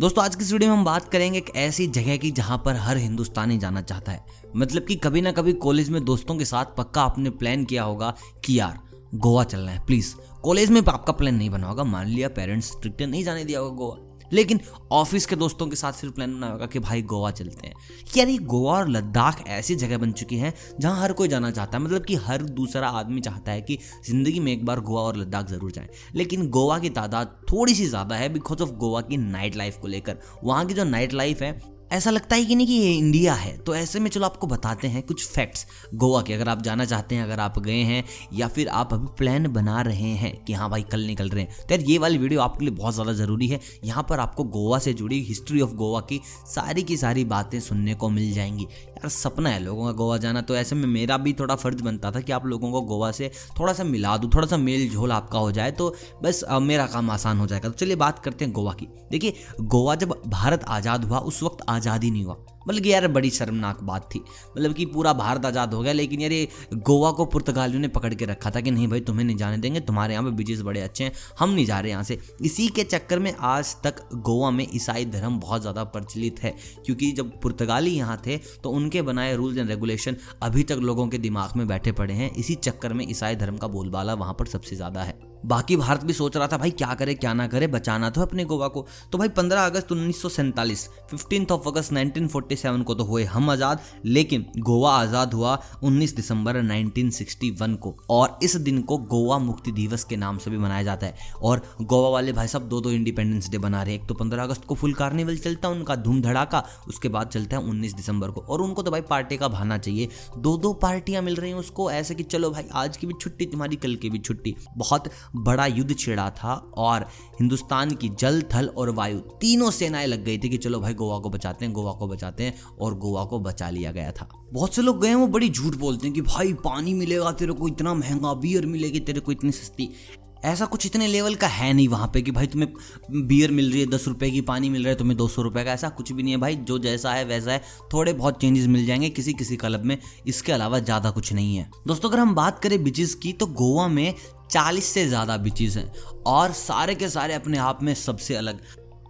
दोस्तों, आज की इस वीडियो में हम बात करेंगे एक ऐसी जगह की जहाँ पर हर हिंदुस्तानी जाना चाहता है। मतलब कि कभी ना कभी कॉलेज में दोस्तों के साथ पक्का आपने प्लान किया होगा कि यार, गोवा चलना है प्लीज़ कॉलेज में आपका प्लान नहीं बना होगा। मान लिया पेरेंट्स स्ट्रिक्ट नहीं जाने दिया होगा गोवा। लेकिन ऑफ़िस के दोस्तों के साथ फिर प्लान बनाया होगा कि भाई गोवा चलते हैं। यार, ये गोवा और लद्दाख ऐसी जगह बन चुकी हैं जहाँ हर कोई जाना चाहता है। मतलब कि हर दूसरा आदमी चाहता है कि ज़िंदगी में एक बार गोवा और लद्दाख ज़रूर जाएँ। लेकिन गोवा की तादाद थोड़ी सी ज़्यादा है बिकॉज़ ऑफ़ गोवा की नाइट लाइफ को लेकर। वहाँ की जो नाइट लाइफ है ऐसा लगता है कि नहीं कि ये इंडिया है। तो ऐसे में चलो आपको बताते हैं कुछ फैक्ट्स गोवा के। अगर आप जाना चाहते हैं, अगर आप गए हैं, या फिर आप अभी प्लान बना रहे हैं कि हाँ भाई कल निकल रहे हैं तो यार ये वाली वीडियो आपके लिए बहुत ज़्यादा ज़रूरी है। यहाँ पर आपको गोवा से जुड़ी हिस्ट्री ऑफ़ गोवा की सारी की सारी बातें सुनने को मिल जाएँगी। यार सपना है लोगों का गोवा जाना। तो ऐसे में मेरा भी थोड़ा फ़र्ज़ बनता था कि आप लोगों को गोवा से थोड़ा सा मिला दूँ, थोड़ा सा मेल झोल आपका हो जाए तो बस मेरा काम आसान हो जाएगा। तो चलिए बात करते हैं गोवा की। देखिए, गोवा जब भारत आज़ाद हुआ, उस वक्त आज़ादी नहीं हुआ। मतलब कि यार बड़ी शर्मनाक बात थी। मतलब कि पूरा भारत आज़ाद हो गया, लेकिन यार ये गोवा को पुर्तगालियों ने पकड़ के रखा था कि नहीं भाई, तुम्हें नहीं जाने देंगे, तुम्हारे यहाँ पे बीचेस बड़े अच्छे हैं, हम नहीं जा रहे यहाँ से। इसी के चक्कर में आज तक गोवा में ईसाई धर्म बहुत ज़्यादा प्रचलित है, क्योंकि जब पुर्तगाली यहाँ थे तो उनके बनाए रूल्स एंड रेगुलेशन अभी तक लोगों के दिमाग में बैठे पड़े हैं। इसी चक्कर में ईसाई धर्म का बोलबाला वहाँ पर सबसे ज़्यादा है। बाकी भारत भी सोच रहा था, भाई, क्या करे, क्या ना करे, बचाना तो अपने गोवा को। तो भाई 15 अगस्त उन्नीस सौ ऑफ़ अगस्त 1947 को तो हुए हम आज़ाद, लेकिन गोवा आज़ाद हुआ 19 दिसंबर 1961 को, और इस दिन को गोवा मुक्ति दिवस के नाम से भी मनाया जाता है। और गोवा वाले भाई साहब दो दो इंडिपेंडेंस डे बना रहे हैं। एक तो पंद्रह अगस्त को फुल कार्निवल चलता है उनका धूम धड़ाका उसके बाद चलता है उन्नीस दिसंबर को, और उनको तो भाई पार्टी का भाना चाहिए। दो दो पार्टियाँ मिल रही हैं उसको, ऐसे कि चलो भाई, आज की भी छुट्टी, तुम्हारी कल की भी छुट्टी। बहुत बड़ा युद्ध छिड़ा था और हिंदुस्तान की जल, थल और वायु तीनों सेनाएँ लग गई थी कि चलो भाई गोवा को बचाते हैं, गोवा को बचाते हैं और गोवा को बचा लिया गया था। बहुत से लोग गए वो बड़ी झूठ बोलते हैं कि भाई पानी मिलेगा, तेरे को इतना महँगा बियर मिलेगी, तेरे को इतनी सस्ती। ऐसा कुछ इतने लेवल का है नहीं वहाँ पे कि भाई तुम्हें बियर मिल रही है, दस रुपए की पानी मिल रहा है, तुम्हें दो सौ रुपये का, ऐसा कुछ भी नहीं है भाई। जो जैसा है वैसा है। थोड़े बहुत चेंजेस मिल जाएँगे किसी किसी क्लब में। इसके अलावा ज़्यादा कुछ नहीं है। दोस्तों, अगर हम बात करें बीचेस की तो गोवा में चालीस से ज़्यादा बीचेस हैं। और सारे के सारे अपने आप में सबसे अलग।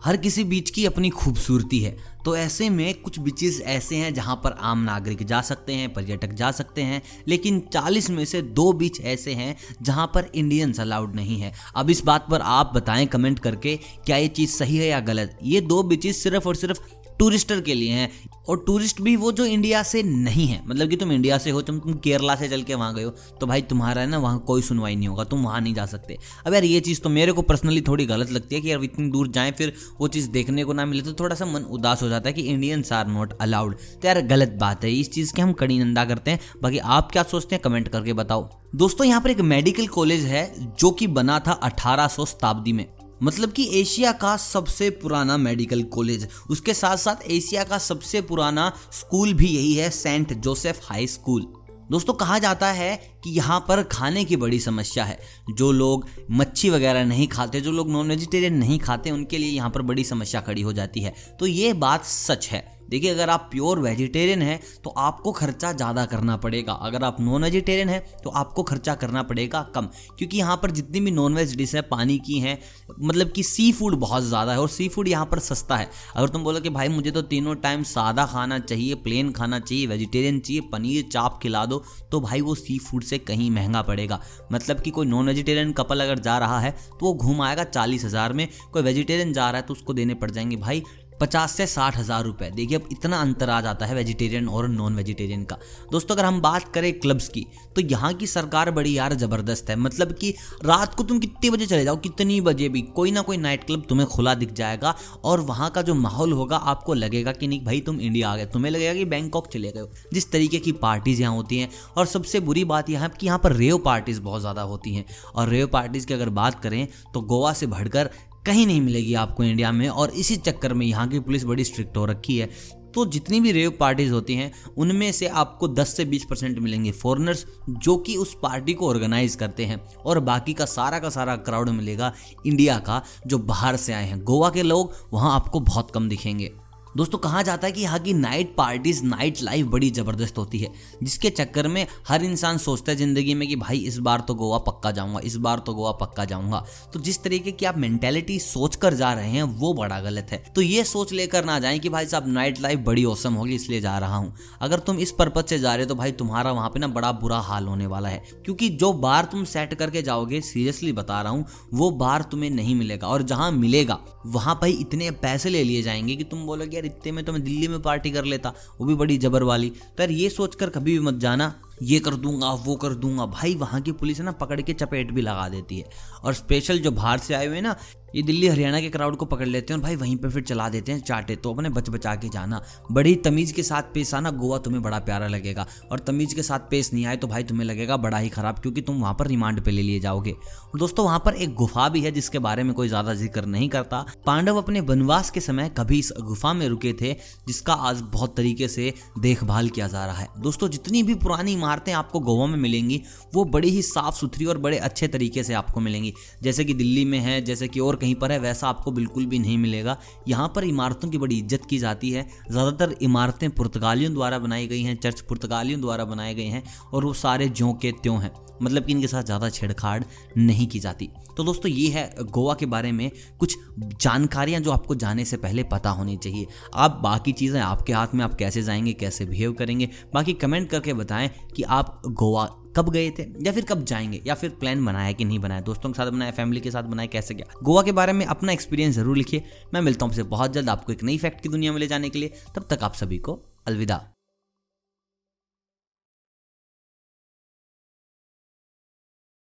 हर किसी बीच की अपनी खूबसूरती है। तो ऐसे में कुछ बीचेस ऐसे हैं जहाँ पर आम नागरिक जा सकते हैं, पर्यटक जा सकते हैं, लेकिन 40 में से दो बीच ऐसे हैं जहाँ पर इंडियंस अलाउड नहीं है। अब इस बात पर आप बताएँ कमेंट करके, क्या ये चीज़ सही है या गलत? ये दो बीचेस सिर्फ़ और सिर्फ़ टूरिस्टर के लिए हैं। और टूरिस्ट भी वो जो इंडिया से नहीं है। मतलब कि तुम इंडिया से हो, तुम तुम केरला से चल के वहाँ गए हो तो भाई तुम्हारा है ना, वहाँ कोई सुनवाई नहीं होगा, तुम वहाँ नहीं जा सकते। अब यार ये चीज़ तो मेरे को पर्सनली थोड़ी गलत लगती है कि यार इतनी दूर जाएँ, फिर वो चीज़ देखने को ना मिले तो थोड़ा सा मन उदास हो जाता है कि इंडियंस आर नॉट अलाउड तो यार गलत बात है, इस चीज़ की हम कड़ी निंदा करते हैं। बाकी आप क्या सोचते हैं, कमेंट करके बताओ। दोस्तों, यहाँ पर एक मेडिकल कॉलेज है, जो कि बना था अठारह सौ शताब्दी में। मतलब कि एशिया का सबसे पुराना मेडिकल कॉलेज। उसके साथ साथ एशिया का सबसे पुराना स्कूल भी यही है, सेंट जोसेफ हाई स्कूल। दोस्तों, कहा जाता है कि यहाँ पर खाने की बड़ी समस्या है। जो लोग मच्छी वगैरह नहीं खाते, जो लोग नॉन वेजिटेरियन नहीं खाते, उनके लिए यहाँ पर बड़ी समस्या खड़ी हो जाती है। तो ये बात सच है। देखिए, अगर आप प्योर वेजिटेरियन हैं तो आपको खर्चा ज़्यादा करना पड़ेगा। अगर आप नॉन वेजिटेरियन हैं तो आपको खर्चा करना पड़ेगा कम। क्योंकि यहाँ पर जितनी भी नॉन वेज डिश है, पानी की हैं मतलब कि सी फ़ूड बहुत ज़्यादा है और सी फ़ूड यहाँ पर सस्ता है। अगर तुम बोलो कि भाई, मुझे तो तीनों टाइम सादा खाना चाहिए प्लेन खाना चाहिए वेजिटेरियन चाहिए, पनीर चाप खिला दो तो भाई, वो सी फ़ूड से कहीं महँगा पड़ेगा। मतलब कि कोई नॉन वेजिटेरियन कपल अगर जा रहा है तो वो घूम आएगा चालीस हज़ार में। कोई वेजिटेरियन जा रहा है तो उसको देने पड़ जाएँगे। भाई पचास से साठ हज़ार रुपए। देखिए, अब इतना अंतर आ जाता है वेजिटेरियन और नॉन वेजिटेरियन का। दोस्तों, अगर हम बात करें क्लब्स की तो यहाँ की सरकार बड़ी यार ज़बरदस्त है। मतलब कि रात को तुम कितने बजे चले जाओ? कितनी बजे भी। कोई ना कोई नाइट क्लब तुम्हें खुला दिख जाएगा और वहाँ का जो माहौल होगा, आपको लगेगा कि नहीं, भाई, तुम इंडिया आ गए। तुम्हें लगेगा कि बैंकॉक चले गए जिस तरीके की पार्टीज़ यहाँ होती हैं, और सबसे बुरी बात यह कि यहाँ पर रेव पार्टीज़ बहुत ज़्यादा होती हैं। और रेव पार्टीज़ की अगर बात करें तो गोवा से बढ़कर कहीं नहीं मिलेगी आपको इंडिया में। और इसी चक्कर में यहाँ की पुलिस बड़ी स्ट्रिक्ट हो रखी है। तो जितनी भी रेव पार्टीज़ होती हैं, उनमें से आपको 10 से 20 परसेंट मिलेंगे फॉरनर्स जो कि उस पार्टी को ऑर्गेनाइज करते हैं। और बाकी का सारा का सारा क्राउड मिलेगा इंडिया का, जो बाहर से आए हैं। गोवा के लोग, वहाँ आपको बहुत कम दिखेंगे। दोस्तों, कहा जाता है कि यहाँ की नाइट पार्टीज़ नाइट लाइफ बड़ी ज़बरदस्त होती है, जिसके चक्कर में हर इंसान सोचता है ज़िंदगी में कि भाई, इस बार तो गोवा पक्का जाऊँगा, इस बार तो गोवा पक्का जाऊँगा। तो जिस तरीके की आप मेंटेलिटी सोच कर जा रहे हैं, वो बड़ा गलत है। तो ये सोच लेकर ना जाए कि भाई साहब नाइट लाइफ बड़ी औसम होगी, इसलिए जा रहा हूँ। अगर तुम इस पर्पज से जा रहे हो तो भाई तुम्हारा वहाँ पे ना बड़ा बुरा हाल होने वाला है। क्योंकि जो बार तुम सेट करके जाओगे सीरियसली बता रहा हूँ, वो बार तुम्हें नहीं मिलेगा। और जहाँ मिलेगा, वहाँ पर इतने पैसे ले लिए जाएँगे कि तुम बोलोगे इतने में तो मैं दिल्ली में पार्टी कर लेता, वो भी बड़ी जबर वाली। तो यार ये सोचकर कभी भी मत जाना, ये कर दूँगा, वो कर दूँगा। भाई वहाँ की पुलिस है ना, पकड़ के चपेट भी लगा देती है। और स्पेशल जो बाहर से आए हुए ना ये दिल्ली हरियाणा के क्राउड को पकड़ लेते हैं और भाई वहीं पे फिर चला देते हैं चाटे। तो अपने बच बचा के जाना। बड़ी तमीज़ के साथ पेश आना, गोवा तुम्हें बड़ा प्यारा लगेगा। और तमीज़ के साथ पेश नहीं आए तो भाई तुम्हें लगेगा बड़ा ही खराब, क्योंकि तुम वहाँ पर रिमांड पे ले लिए जाओगे। और दोस्तों, वहाँ पर एक गुफा भी है जिसके बारे में कोई ज़्यादा ज़िक्र नहीं करता। पांडव अपने वनवास के समय कभी इस गुफा में रुके थे, जिसका आज बहुत तरीके से देखभाल किया जा रहा है। दोस्तों, जितनी भी पुरानी इमारतें आपको गोवा में मिलेंगी, वो बड़ी ही साफ़ सुथरी और बड़े अच्छे तरीके से आपको मिलेंगी। जैसे कि दिल्ली में है, जैसे कि और कहीं पर है, वैसा आपको बिल्कुल भी नहीं मिलेगा। यहाँ पर इमारतों की बड़ी इज़्ज़त की जाती है। ज़्यादातर इमारतें पुर्तगालियों द्वारा बनाई गई हैं, चर्च पुर्तगालियों द्वारा बनाए गए हैं और वो सारे ज्यों के त्यों हैं। मतलब कि इनके साथ ज़्यादा छेड़छाड़ नहीं की जाती। तो दोस्तों, ये है गोवा के बारे में कुछ जानकारियाँ जो आपको जाने से पहले पता होनी चाहिए। आप बाकी चीज़ें आपके हाथ में, आप कैसे जाएँगे, कैसे बिहेव करेंगे, बाकी कमेंट करके बताएँ कि आप गोवा कब गए थे या फिर कब जाएँगे या फिर प्लान बनाया कि नहीं बनाया, दोस्तों के साथ बनाया फैमिली के साथ बनाया, कैसे गया? गोवा के बारे में अपना एक्सपीरियंस ज़रूर लिखिए। मैं मिलता हूँ आपसे बहुत जल्द आपको एक नई फैक्ट की दुनिया में ले जाने के लिए। तब तक आप सभी को अलविदा।